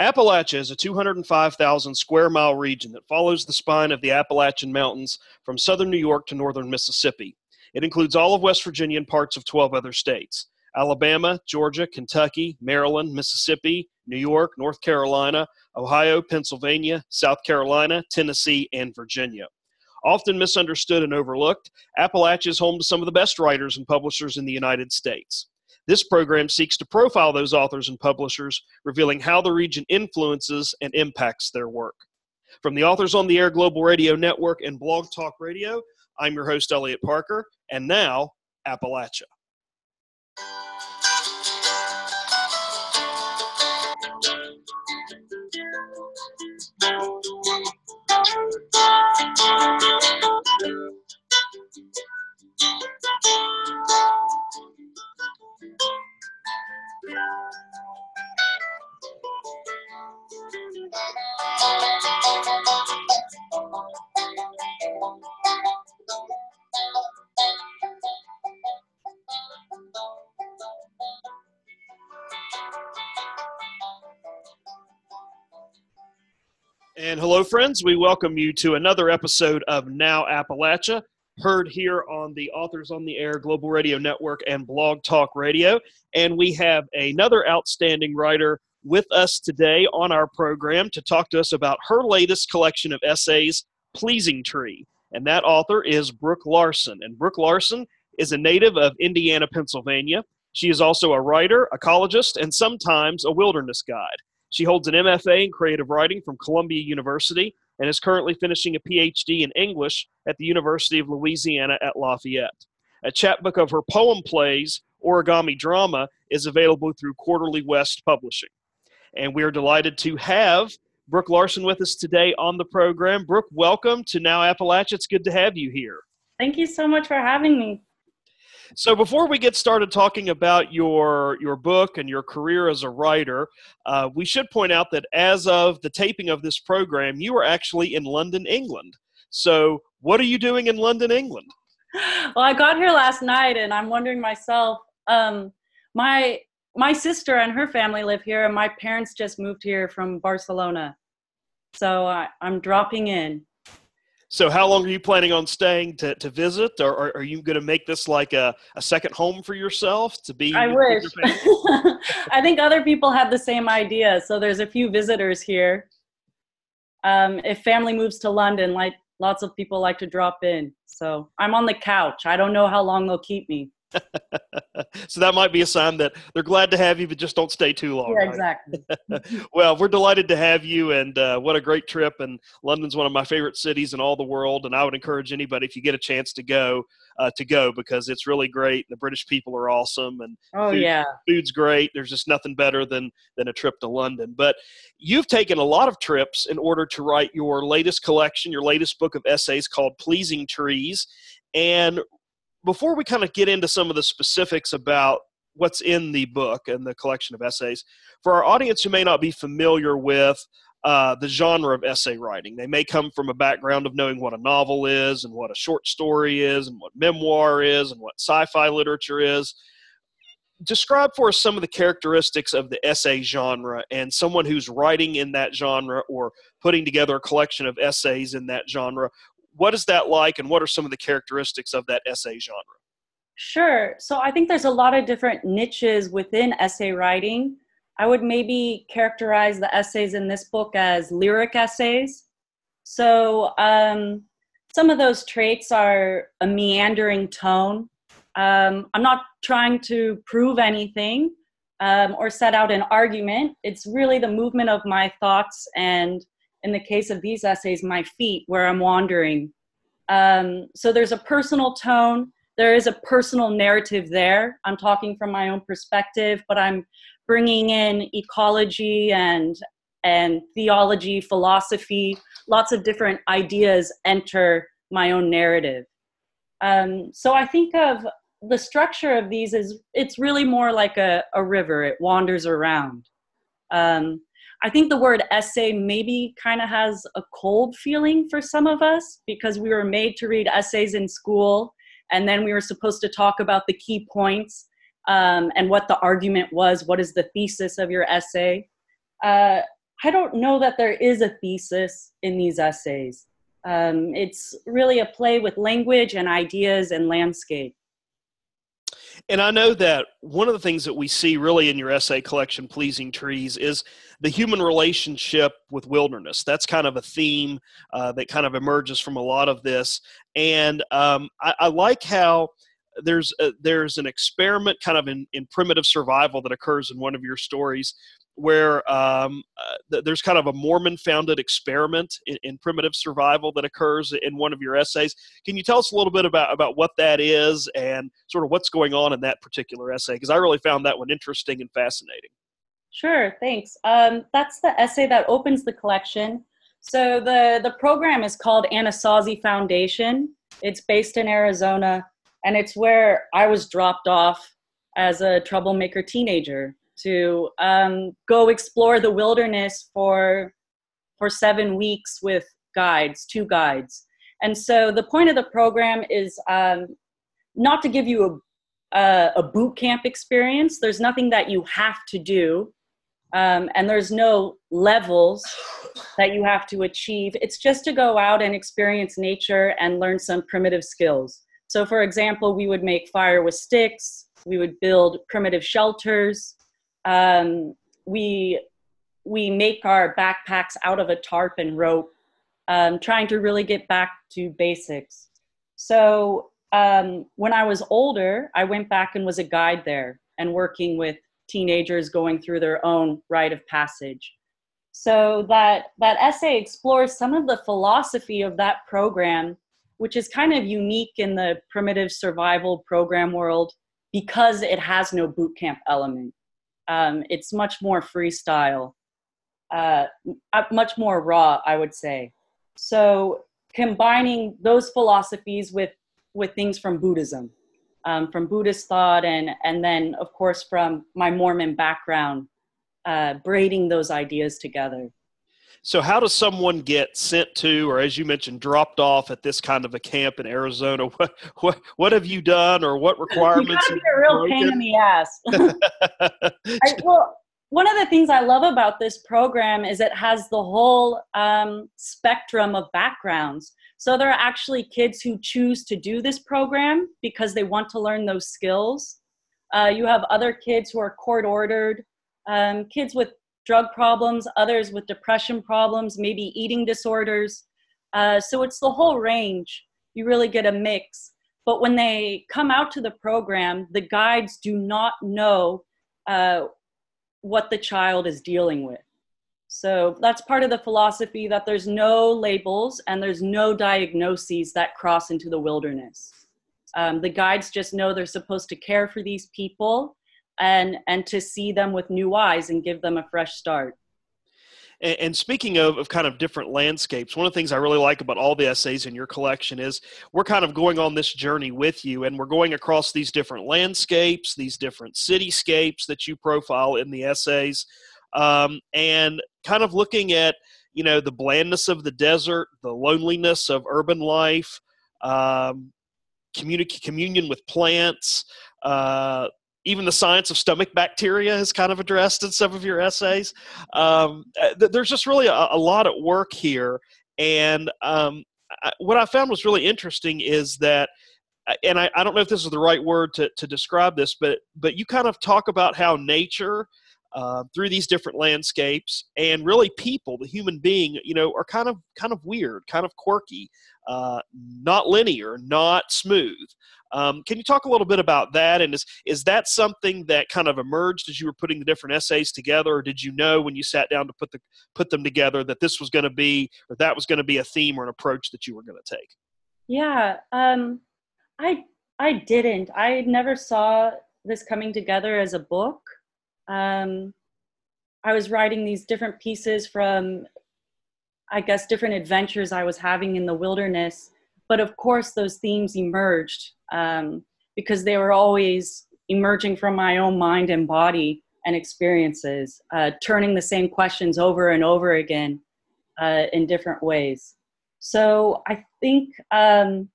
Appalachia is a 205,000 square mile region that follows the spine of the Appalachian Mountains from southern New York to northern Mississippi. It includes all of West Virginia and parts of 12 other states Alabama, Georgia, Kentucky, Maryland, Mississippi, New York, North Carolina, Ohio, Pennsylvania, South Carolina, Tennessee, and Virginia. Often misunderstood and overlooked, Appalachia is home to some of the best writers and publishers in the United States. This program seeks to profile those authors and publishers, revealing how the region influences and impacts their work. From the Authors on the Air Global Radio Network and Blog Talk Radio, I'm your host, Elliot Parker, and now, Appalachia. Friends. We welcome you to another episode of Now Appalachia, heard here on the Authors on the Air Global Radio Network and Blog Talk Radio. And we have another outstanding writer with us today on our program to talk to us about her latest collection of essays, Pleasing Tree. And that author is Brooke Larson. And Brooke Larson is a native of Indiana, Pennsylvania. She is also a writer, ecologist, and sometimes a wilderness guide. She holds an MFA in creative writing from Columbia University and is currently finishing a PhD in English at the University of Louisiana at Lafayette. A chapbook of her poem plays, Origami Drama, is available through Quarterly West Publishing. And we are delighted to have Brooke Larson with us today on the program. Brooke, welcome to Now Appalachia. It's good to have you here. Thank you so much for having me. So before we get started talking about your your book and your career as a writer, uh, we should point out that as of the taping of this program, you are actually in London, England. So what are you doing in London, England? Well, I got here last night, and I'm wondering myself. Um, my my sister and her family live here, and my parents just moved here from Barcelona. So I, I'm dropping in. So, how long are you planning on staying to, to visit, or, or are you going to make this like a, a second home for yourself to be? I wish. I think other people have the same idea. So, there's a few visitors here. Um, if family moves to London, like lots of people like to drop in. So, I'm on the couch. I don't know how long they'll keep me. so that might be a sign that they're glad to have you, but just don't stay too long. Yeah, right? exactly. well, we're delighted to have you, and uh, what a great trip! And London's one of my favorite cities in all the world, and I would encourage anybody if you get a chance to go, uh, to go because it's really great. The British people are awesome, and oh food, yeah, food's great. There's just nothing better than than a trip to London. But you've taken a lot of trips in order to write your latest collection, your latest book of essays called Pleasing Trees. And before we kind of get into some of the specifics about what's in the book and the collection of essays, for our audience who may not be familiar with uh, the genre of essay writing, they may come from a background of knowing what a novel is and what a short story is and what memoir is and what sci fi literature is. Describe for us some of the characteristics of the essay genre and someone who's writing in that genre or putting together a collection of essays in that genre what is that like and what are some of the characteristics of that essay genre? Sure. So i think there's a lot of different niches within essay writing. I would maybe characterize the essays in this book as lyric essays. So um, some of those traits are a meandering tone. Um, i'm not trying to prove anything um, or set out an argument. It's really the movement of my thoughts and in the case of these essays, my feet, where I'm wandering. Um, so there's a personal tone. There is a personal narrative there. I'm talking from my own perspective, but I'm bringing in ecology and and theology, philosophy. Lots of different ideas enter my own narrative. Um, so I think of the structure of these is it's really more like a, a river. It wanders around. Um, I think the word essay maybe kind of has a cold feeling for some of us because we were made to read essays in school and then we were supposed to talk about the key points um, and what the argument was. What is the thesis of your essay? Uh, I don't know that there is a thesis in these essays. Um, it's really a play with language and ideas and landscape. And I know that one of the things that we see really in your essay collection, Pleasing Trees, is the human relationship with wilderness. That's kind of a theme uh, that kind of emerges from a lot of this. And um, I, I, like how there's a, there's an experiment kind of in, in primitive survival that occurs in one of your stories where um, uh, there's kind of a Mormon founded experiment in, in, primitive survival that occurs in one of your essays. Can you tell us a little bit about, about what that is and sort of what's going on in that particular essay? Because I really found that one interesting and fascinating. Sure, thanks. Um, that's the essay that opens the collection. So the, the program is called Anasazi Foundation. It's based in Arizona, and it's where I was dropped off as a troublemaker teenager to um, go explore the wilderness for for seven weeks with guides, two guides. And so the point of the program is um, not to give you a, a, a, boot camp experience. There's nothing that you have to do, um, and there's no levels that you have to achieve. It's just to go out and experience nature and learn some primitive skills. So, for example, we would make fire with sticks, we would build primitive shelters, um, we we make our backpacks out of a tarp and rope, um, trying to really get back to basics. So um, when I was older, I went back and was a guide there and working with teenagers going through their own rite of passage. So that that essay explores some of the philosophy of that program, which is kind of unique in the primitive survival program world because it has no boot camp element. Um, it's much more freestyle, uh, much more raw, I would say. So combining those philosophies with with things from Buddhism, um, from Buddhist thought, and and then of course from my Mormon background, uh, braiding those ideas together. So, how does someone get sent to, or as you mentioned, dropped off at this kind of a camp in Arizona? What what what have you done, or what requirements? You a real pain in the ass. I, well, one of the things I love about this program is it has the whole um, spectrum of backgrounds. So there are actually kids who choose to do this program because they want to learn those skills. Uh, you have other kids who are court ordered, um, kids with drug problems, others with depression problems, maybe eating disorders. Uh, so it's the whole range. You really get a mix. But when they come out to the program, the guides do not know uh, what the child is dealing with. So that's part of the philosophy that there's no labels and there's no diagnoses that cross into the wilderness. Um, the guides just know they're supposed to care for these people and and to see them with new eyes and give them a fresh start. And, speaking of, of kind of different landscapes, one of the things I really like about all the essays in your collection is we're kind of going on this journey with you, and we're going across these different landscapes, these different cityscapes that you profile in the essays, um, and kind of looking at you know the blandness of the desert, the loneliness of urban life, um, communi- communion with plants, uh, even the science of stomach bacteria is kind of addressed in some of your essays. Um, uh, there's just really a, a, lot at work here. And um, I, what I found was really interesting is that, uh, and I, I, don't know if this is the right word to, to describe this, but, but you kind of talk about how nature uh, through these different landscapes and really people the human being you know are kind of kind of weird kind of quirky uh, not linear not smooth. Um, can you talk a little bit about that? And is is that something that kind of emerged as you were putting the different essays together or did you know when you sat down to put the put them together that this was going to be or that was going to be a theme or an approach that you were going to take? Yeah um, i i didn't. I never saw this coming together as a book um, I was writing these different pieces from, I guess, different adventures I was having in the wilderness. But of course, those themes emerged um, because they were always emerging from my own mind and body and experiences, uh, turning the same questions over and over again uh, in different ways. So I think um,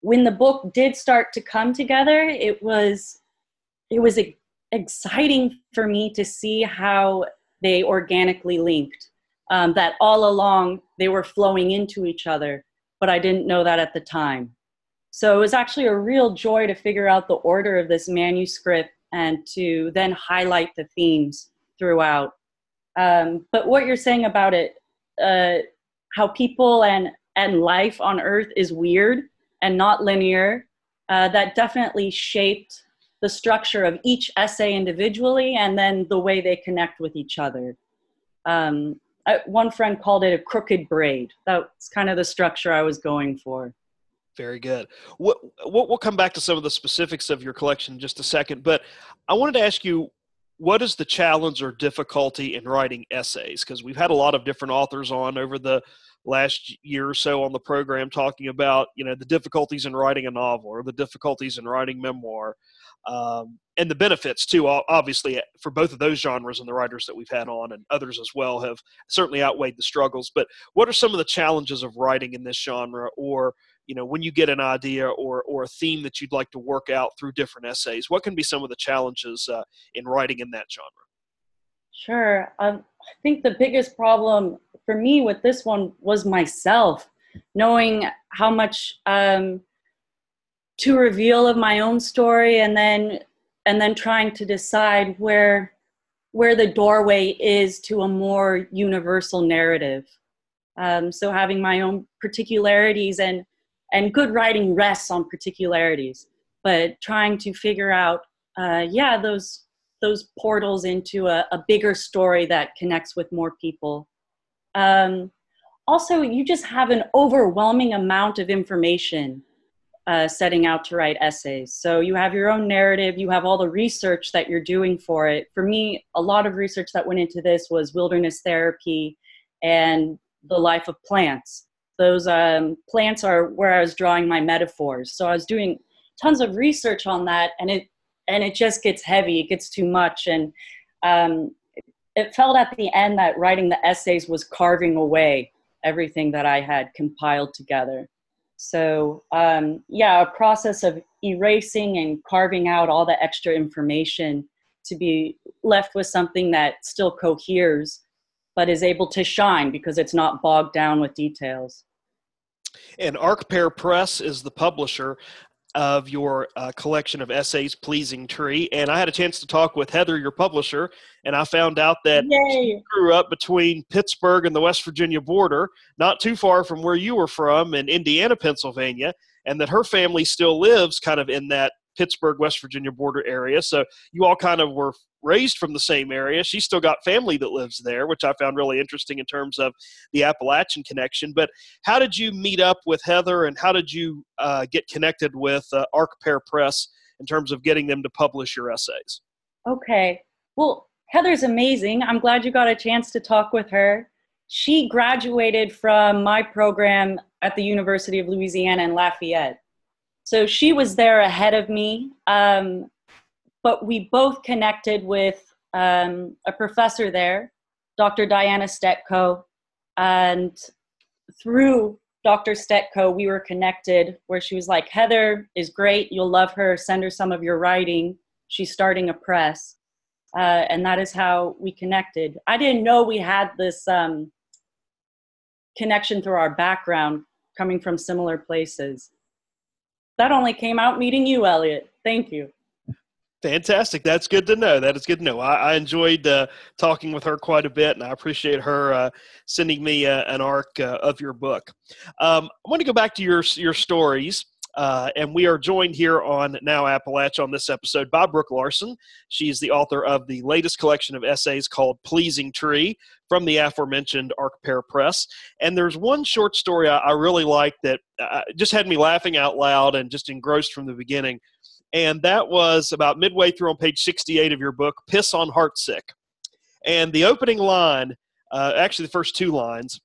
when the book did start to come together, it was it was a exciting for me to see how they organically linked, um, that all along they were flowing into each other, but I didn't know that at the time. So it was actually a real joy to figure out the order of this manuscript and to then highlight the themes throughout. Um, but what you're saying about it, uh, how people and and life on Earth is weird and not linear, uh, that definitely shaped the structure of each essay individually and then the way they connect with each other. Um, I, one friend called it a crooked braid. That's kind of the structure I was going for. Very good. What, what, we'll come back to some of the specifics of your collection in just a second, but I wanted to ask you what is the challenge or difficulty in writing essays? Because we've had a lot of different authors on over the last year or so on the program talking about you know the difficulties in writing a novel or the difficulties in writing memoir um, and the benefits too obviously for both of those genres and the writers that we've had on and others as well have certainly outweighed the struggles. But what are some of the challenges of writing in this genre? Or you know when you get an idea or or a theme that you'd like to work out through different essays what can be some of the challenges uh, in writing in that genre? Sure. Um, i think the biggest problem for me with this one was myself knowing how much um, to reveal of my own story and then and then trying to decide where where the doorway is to a more universal narrative. Um, so having my own particularities and and good writing rests on particularities but trying to figure out uh, yeah those those portals into a, a, bigger story that connects with more people. Um, also you just have an overwhelming amount of information uh, setting out to write essays. So you have your own narrative, you have all the research that you're doing for it. For me, a lot of research that went into this was wilderness therapy and the life of plants. Those um, plants are where I was drawing my metaphors. So I was doing tons of research on that, and it and it just gets heavy. It gets too much, and um, it felt at the end that writing the essays was carving away everything that I had compiled together. So, um, yeah, a process of erasing and carving out all the extra information to be left with something that still coheres but is able to shine because it's not bogged down with details. And Arcpair Press is the publisher of your uh, collection of essays, Pleasing Tree. And I had a chance to talk with Heather, your publisher, and I found out that Yay. she grew up between Pittsburgh and the West Virginia border, not too far from where you were from in Indiana, Pennsylvania, and that her family still lives kind of in that Pittsburgh, West Virginia border area. So you all kind of were raised from the same area. She's still got family that lives there, which I found really interesting in terms of the Appalachian connection. But how did you meet up with Heather and how did you uh, get connected with uh, Arcpair Press in terms of getting them to publish your essays? Okay. Well, Heather's amazing. I'm glad you got a chance to talk with her. She graduated from my program at the University of Louisiana in Lafayette. So she was there ahead of me. Um, but we both connected with um, a professor there, Dr. Dayana Stetco, and through Dr. Stetco, we were connected where she was like, Heather is great. You'll love her. Send her some of your writing. She's starting a press. Uh, and that is how we connected. I didn't know we had this um, connection through our background coming from similar places. That only came out meeting you, Elliot. Thank you. Fantastic. That's good to know. That is good to know. I, I enjoyed uh, talking with her quite a bit, and I appreciate her uh, sending me uh, an arc uh, of your book. Um, I want to go back to your your stories. Uh, and we are joined here on Now Appalachia on this episode by Brooke Larson. She is the author of the latest collection of essays called Pleasing Tree from the aforementioned Arcpair Press. And there's one short story I, I really like that uh, just had me laughing out loud and just engrossed from the beginning and that was about midway through on page 68 of your book, Piss on Heartsick. And the opening line, uh, actually the first two lines,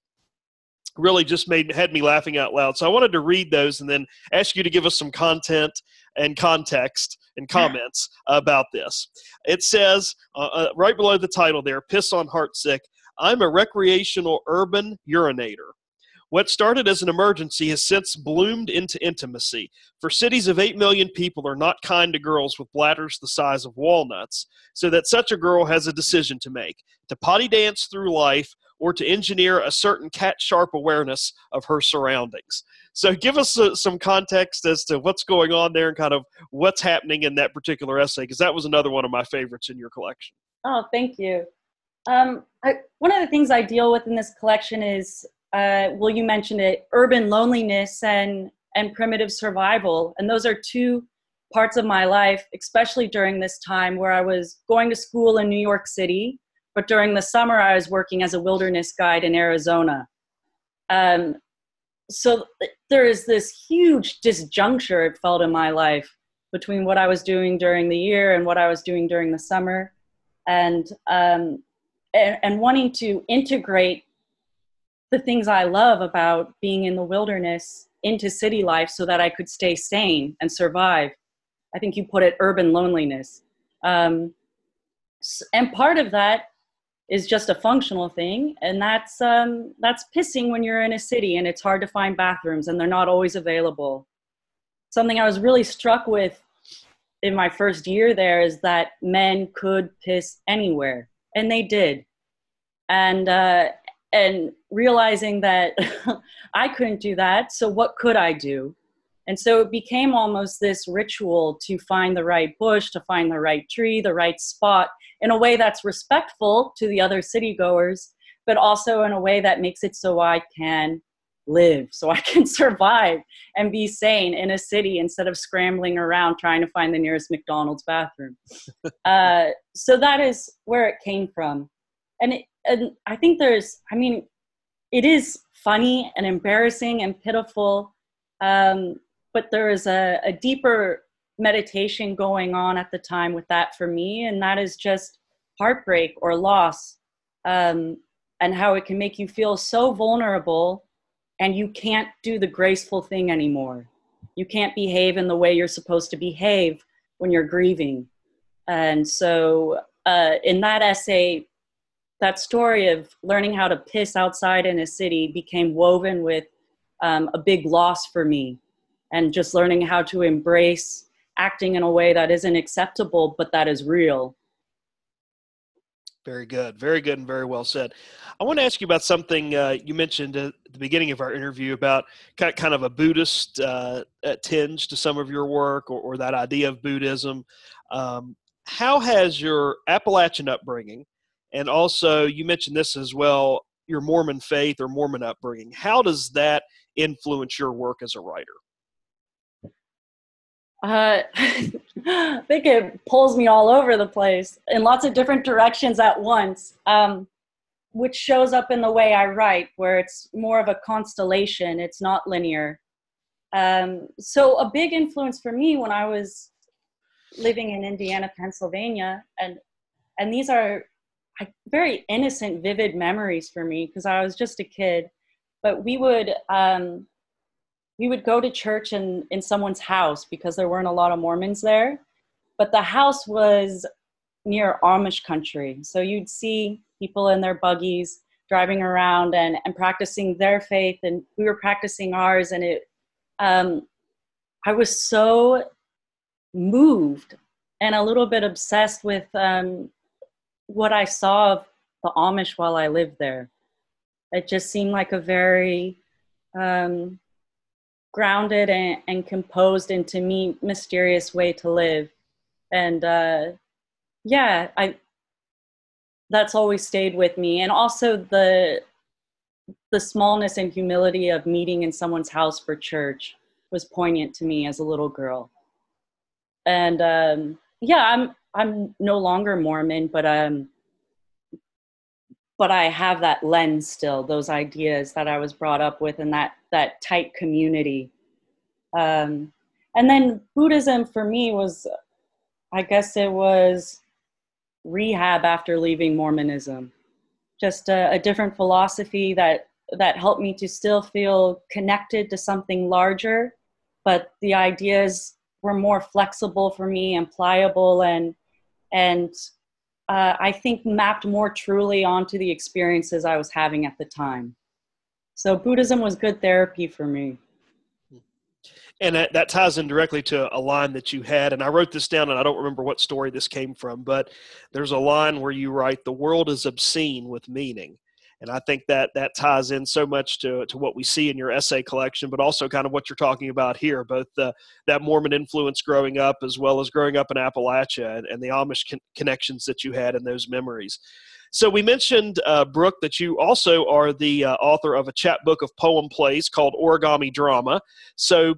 really just made had me laughing out loud. So I wanted to read those and then ask you to give us some content and context and comments about this. It says uh, uh, right below the title there, "Piss on Heartsick." I'm a recreational urban urinator. What started as an emergency has since bloomed into intimacy. For cities of 8 million people are not kind to girls with bladders the size of walnuts, so that such a girl has a decision to make to potty dance through life or to engineer a certain cat sharp awareness of her surroundings. So, give us uh, some context as to what's going on there and kind of what's happening in that particular essay, because that was another one of my favorites in your collection. Oh, thank you. Um, I, one of the things I deal with in this collection is, uh, well, you mentioned it, urban loneliness and and primitive survival, and those are two parts of my life, especially during this time where I was going to school in New York City, but during the summer I was working as a wilderness guide in Arizona. Um, so there is this huge disjuncture it felt in my life between what I was doing during the year and what I was doing during the summer, and um, and, and wanting to integrate the things I love about being in the wilderness into city life so that I could stay sane and survive. I think you put it urban loneliness. Um, and part of that is just a functional thing, and that's um, that's pissing when you're in a city and it's hard to find bathrooms and they're not always available. Something I was really struck with in my first year there is that men could piss anywhere and they did and uh, and realizing that i couldn't do that so what could i do? And so it became almost this ritual to find the right bush to find the right tree the right spot in a way that's respectful to the other city goers but also in a way that makes it so i can live so i can survive and be sane in a city instead of scrambling around trying to find the nearest mcdonald's bathroom. Uh, so that is where it came from. And it, and I think there's, I mean, it is funny and embarrassing and pitiful, um, but there is a, a deeper meditation going on at the time with that for me, and that is just heartbreak or loss, um, and how it can make you feel so vulnerable, and you can't do the graceful thing anymore. You can't behave in the way you're supposed to behave when you're grieving, and so uh, in that essay, that story of learning how to piss outside in a city became woven with um, a big loss for me and just learning how to embrace acting in a way that isn't acceptable but that is real. Very good. Very good and very well said. I want to ask you about something uh, you mentioned at the beginning of our interview about kind of a buddhist uh, tinge to some of your work or, or that idea of buddhism. Um, how has your appalachian upbringing and also, you mentioned this as well your Mormon faith or Mormon upbringing. How does that influence your work as a writer? Uh, I think it pulls me all over the place in lots of different directions at once, um, which shows up in the way I write, where it's more of a constellation, it's not linear. Um, so, a big influence for me when I was living in Indiana, Pennsylvania, and and these are very innocent, vivid memories for me because I was just a kid. But we would um, we would go to church in in someone's house because there weren't a lot of Mormons there. But the house was near Amish country, so you'd see people in their buggies driving around and, and practicing their faith, and we were practicing ours. And it, um, I was so moved and a little bit obsessed with um, what I saw of the Amish while I lived there. It just seemed like a very um, grounded and, and, composed and to me mysterious way to live. And uh, yeah, I that's always stayed with me. And also the the smallness and humility of meeting in someone's house for church was poignant to me as a little girl. And um, yeah, I'm I'm no longer Mormon, but um, but I have that lens still, those ideas that I was brought up with, and that that tight community. Um, and then Buddhism for me was, I guess it was rehab after leaving Mormonism, just a, a different philosophy that that helped me to still feel connected to something larger, but the ideas were more flexible for me and pliable and and uh, I think mapped more truly onto the experiences I was having at the time. So Buddhism was good therapy for me. And that, that ties in directly to a line that you had. And I wrote this down, and I don't remember what story this came from, but there's a line where you write, The world is obscene with meaning and I think that that ties in so much to, to what we see in your essay collection, but also kind of what you're talking about here, both the, that Mormon influence growing up as well as growing up in Appalachia and, and the Amish con- connections that you had in those memories. So we mentioned, uh, Brooke, that you also are the uh, author of a chapbook of poem plays called Origami Drama. So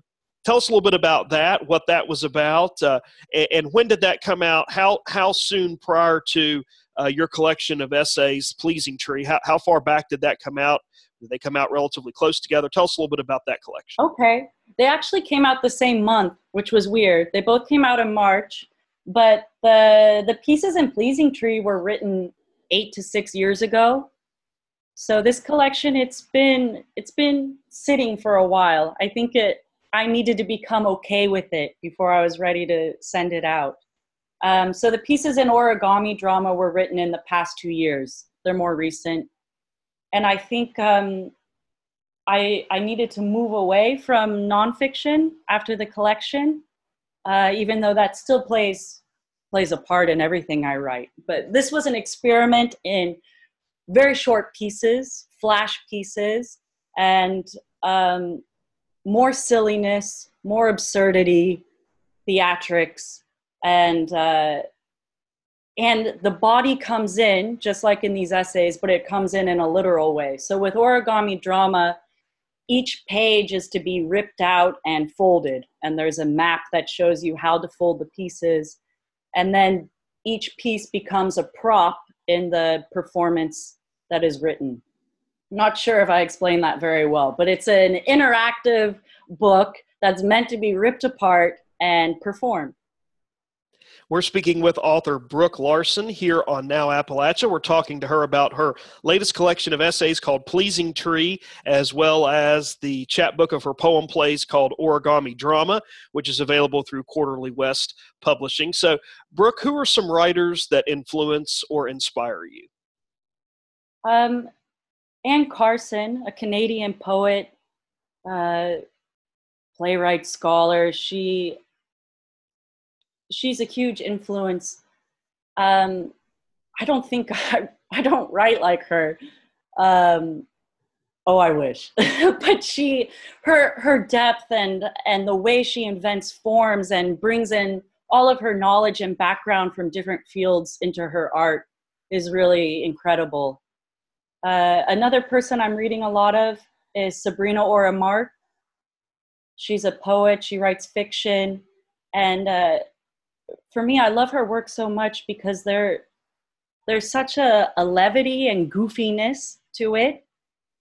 tell us a little bit about that, what that was about, uh, and, and, when did that come out? How how soon prior to uh, your collection of essays, Pleasing Tree. How, how far back did that come out? Did they come out relatively close together? Tell us a little bit about that collection. Okay. They actually came out the same month, which was weird. They both came out in March, but the the pieces in Pleasing Tree were written eight to six years ago. So this collection, it's been it's been sitting for a while. I think it I needed to become okay with it before I was ready to send it out. Um, so the pieces in origami drama were written in the past two years. They're more recent. And I think um, I, I needed to move away from nonfiction after the collection, uh, even though that still plays, plays a part in everything I write. But this was an experiment in very short pieces, flash pieces, and um, more silliness, more absurdity, theatrics, and uh, and the body comes in just like in these essays but it comes in in a literal way. So with origami drama each page is to be ripped out and folded. And there's a map that shows you how to fold the pieces. And then each piece becomes a prop in the performance that is written. Not sure if i explained that very well but it's an interactive book that's meant to be ripped apart and performed we're speaking with author Brooke Larson here on Now Appalachia. We're talking to her about her latest collection of essays called Pleasing Tree, as well as the chapbook of her poem plays called Origami Drama, which is available through Quarterly West Publishing. So, Brooke, who are some writers that influence or inspire you? Um, Anne Carson, a Canadian poet, uh, playwright, scholar. She she's a huge influence. Um, I don't think I, I don't write like her. Um, oh, I wish. but she, her, her depth and and the way she invents forms and brings in all of her knowledge and background from different fields into her art is really incredible. Uh, another person I'm reading a lot of is Sabrina Orah Mark. She's a poet. She writes fiction, and uh, for me, I love her work so much because there, there's such a, a levity and goofiness to it.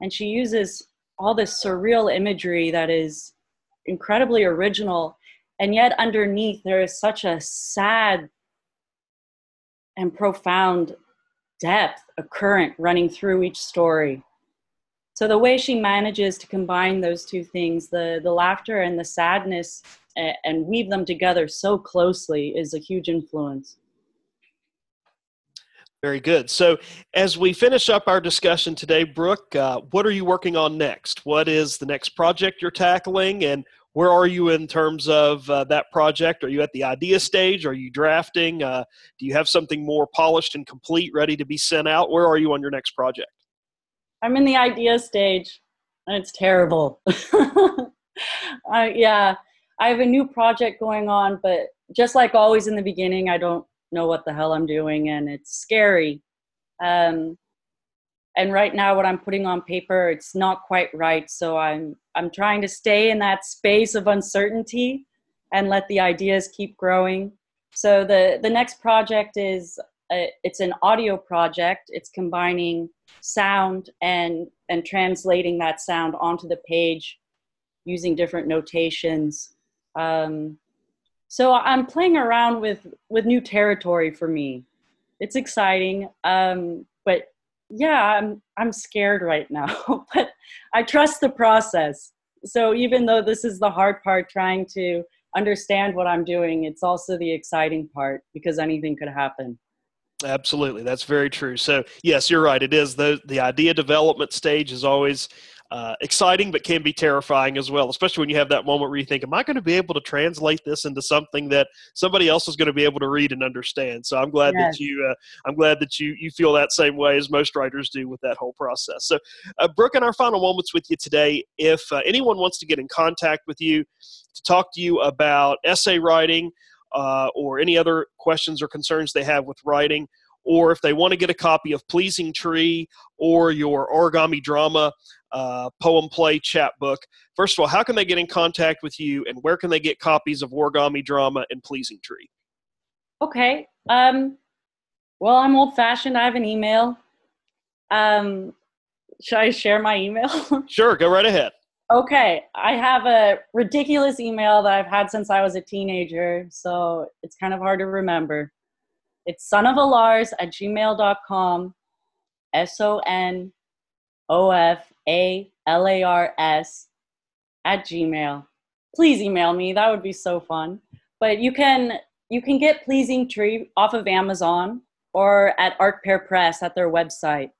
And she uses all this surreal imagery that is incredibly original. And yet, underneath, there is such a sad and profound depth, a current running through each story. So, the way she manages to combine those two things, the, the laughter and the sadness, and weave them together so closely is a huge influence. Very good. So, as we finish up our discussion today, Brooke, uh, what are you working on next? What is the next project you're tackling, and where are you in terms of uh, that project? Are you at the idea stage? Are you drafting? Uh, do you have something more polished and complete, ready to be sent out? Where are you on your next project? I'm in the idea stage, and it's terrible. yeah, I have a new project going on, but just like always in the beginning, I don't know what the hell I'm doing, and it's scary. Um, and right now, what I'm putting on paper, it's not quite right. So I'm I'm trying to stay in that space of uncertainty and let the ideas keep growing. So the the next project is it's an audio project. It's combining sound and and translating that sound onto the page using different notations um, so I'm playing around with with new territory for me. It's exciting, um, but yeah, I'm I'm scared right now, but I trust the process. So even though this is the hard part, trying to understand what I'm doing, it's also the exciting part because anything could happen. Absolutely, that's very true. So yes, you're right. It is the the idea development stage is always uh, exciting, but can be terrifying as well, especially when you have that moment where you think, Am I going to be able to translate this into something that somebody else is going to be able to read and understand? So I'm glad yes. that you, uh, I'm glad that you, you feel that same way as most writers do with that whole process. So, uh, Brooke, in our final moments with you today, if uh, anyone wants to get in contact with you to talk to you about essay writing, uh, or any other questions or concerns they have with writing, or if they want to get a copy of Pleasing Tree or your origami drama uh, poem play chapbook, first of all, how can they get in contact with you and where can they get copies of origami drama and Pleasing Tree? Okay. Um, well, I'm old fashioned. I have an email. Um, should I share my email? sure, go right ahead. Okay, I have a ridiculous email that I've had since I was a teenager, so it's kind of hard to remember. It's sonofalars at gmail.com, S O N O F A L A R S at gmail. Please email me, that would be so fun. But you can you can get Pleasing Tree off of Amazon or at Art Pear Press at their website.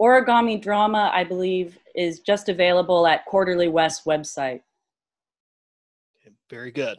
Origami Drama, I believe, is just available at Quarterly West website. Very good.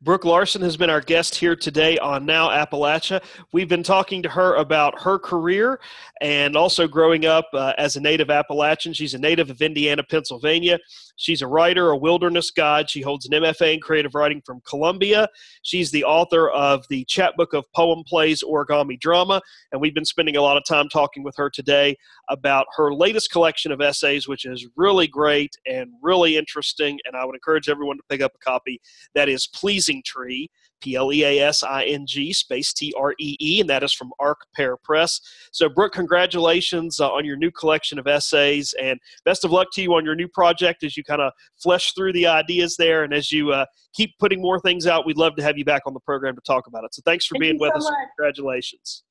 Brooke Larson has been our guest here today on Now Appalachia. We've been talking to her about her career and also growing up uh, as a native Appalachian. She's a native of Indiana, Pennsylvania. She's a writer, a wilderness guide. She holds an MFA in creative writing from Columbia. She's the author of the chapbook of poem plays, origami drama, and we've been spending a lot of time talking with her today about her latest collection of essays, which is really great and really interesting. And I would encourage everyone to pick up a copy. That is Pleasing Tree, P L E A S I N G, space T R E E, and that is from Arc Pear Press. So, Brooke, congratulations uh, on your new collection of essays, and best of luck to you on your new project as you kind of flesh through the ideas there. And as you uh, keep putting more things out, we'd love to have you back on the program to talk about it. So, thanks for Thank being with so us. Much. Congratulations.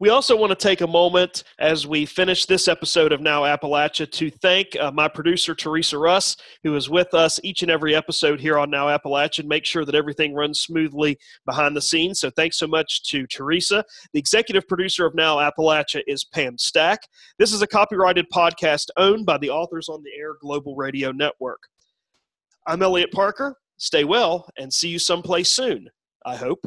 We also want to take a moment as we finish this episode of Now Appalachia to thank uh, my producer, Teresa Russ, who is with us each and every episode here on Now Appalachia and make sure that everything runs smoothly behind the scenes. So thanks so much to Teresa. The executive producer of Now Appalachia is Pam Stack. This is a copyrighted podcast owned by the Authors on the Air Global Radio Network. I'm Elliot Parker. Stay well and see you someplace soon, I hope.